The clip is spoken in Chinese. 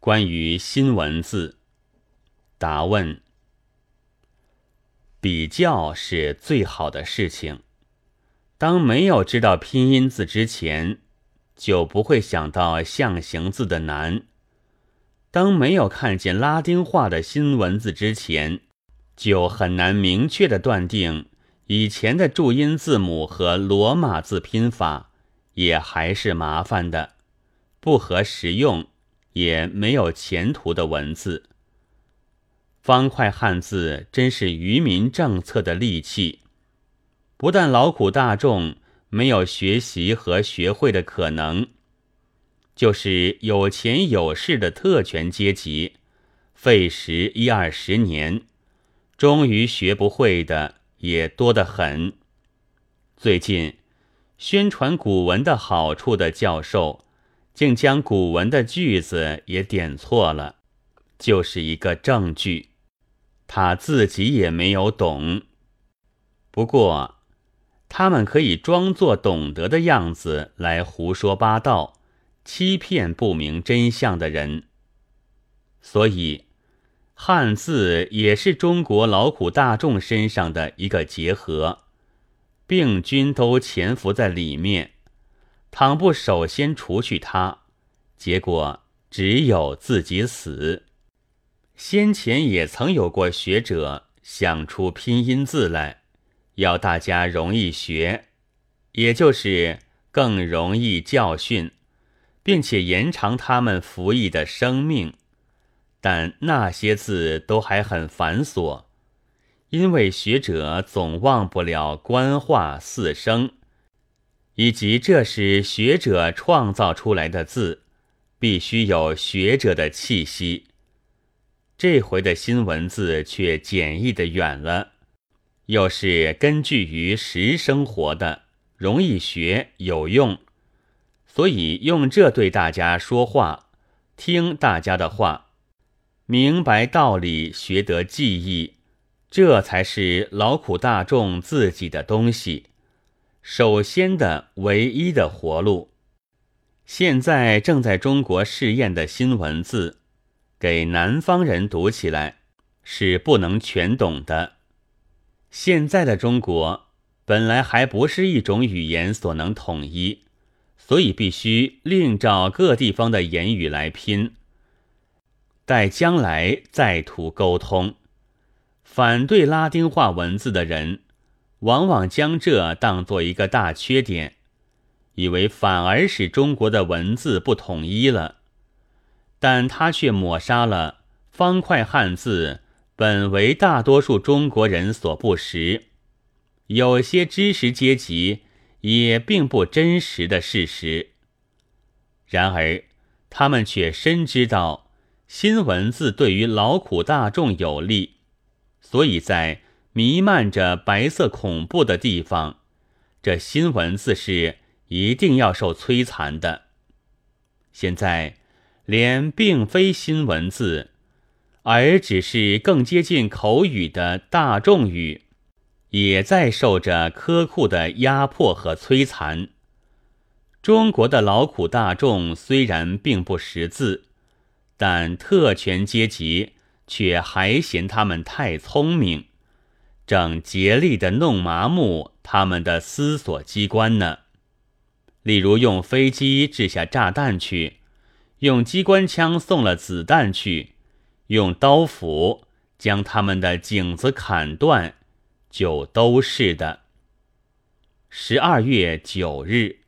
关于新文字，答问：比较是最好的事情。当没有知道拼音字之前，就不会想到象形字的难；当没有看见拉丁化的新文字之前，就很难明确的断定以前的注音字母和罗马字拼法也还是麻烦的，不合实用。也没有前途的文字，方块汉字真是愚民政策的利器。不但劳苦大众没有学习和学会的可能，就是有钱有势的特权阶级，费时一二十年，终于学不会的也多得很。最近，宣传古文的好处的教授。竟将古文的句子也点错了，就是一个证据。他自己也没有懂。不过，他们可以装作懂得的样子来胡说八道，欺骗不明真相的人。所以，汉字也是中国劳苦大众身上的一个结合，病菌都潜伏在里面。倘不首先除去它，结果只有自己死。先前也曾有过学者想出拼音字来，要大家容易学，也就是更容易教训，并且延长他们服役的生命。但那些字都还很繁琐，因为学者总忘不了官话四声。以及这是学者创造出来的字，必须有学者的气息。这回的新文字却简易的远了，又是根据于实生活的，容易学有用，所以用这对大家说话，听大家的话，明白道理，学得记忆，这才是劳苦大众自己的东西。首先的唯一的活路，现在正在中国试验的新文字，给南方人读起来是不能全懂的。现在的中国本来还不是一种语言所能统一，所以必须另找各地方的言语来拼。待将来再图沟通，反对拉丁化文字的人。往往将这当做一个大缺点，以为反而使中国的文字不统一了，但他却抹杀了方块汉字本为大多数中国人所不识，有些知识阶级也并不真实的事实。然而，他们却深知道新文字对于劳苦大众有利，所以在。弥漫着白色恐怖的地方，这新文字是一定要受摧残的。现在，连并非新文字，而只是更接近口语的大众语，也在受着苛酷的压迫和摧残。中国的劳苦大众虽然并不识字，但特权阶级却还嫌他们太聪明。正竭力的弄麻木他们的思索机关呢，例如用飞机掷下炸弹去，用机关枪送了子弹去，用刀斧将他们的颈子砍断，就都是的。十二月九日。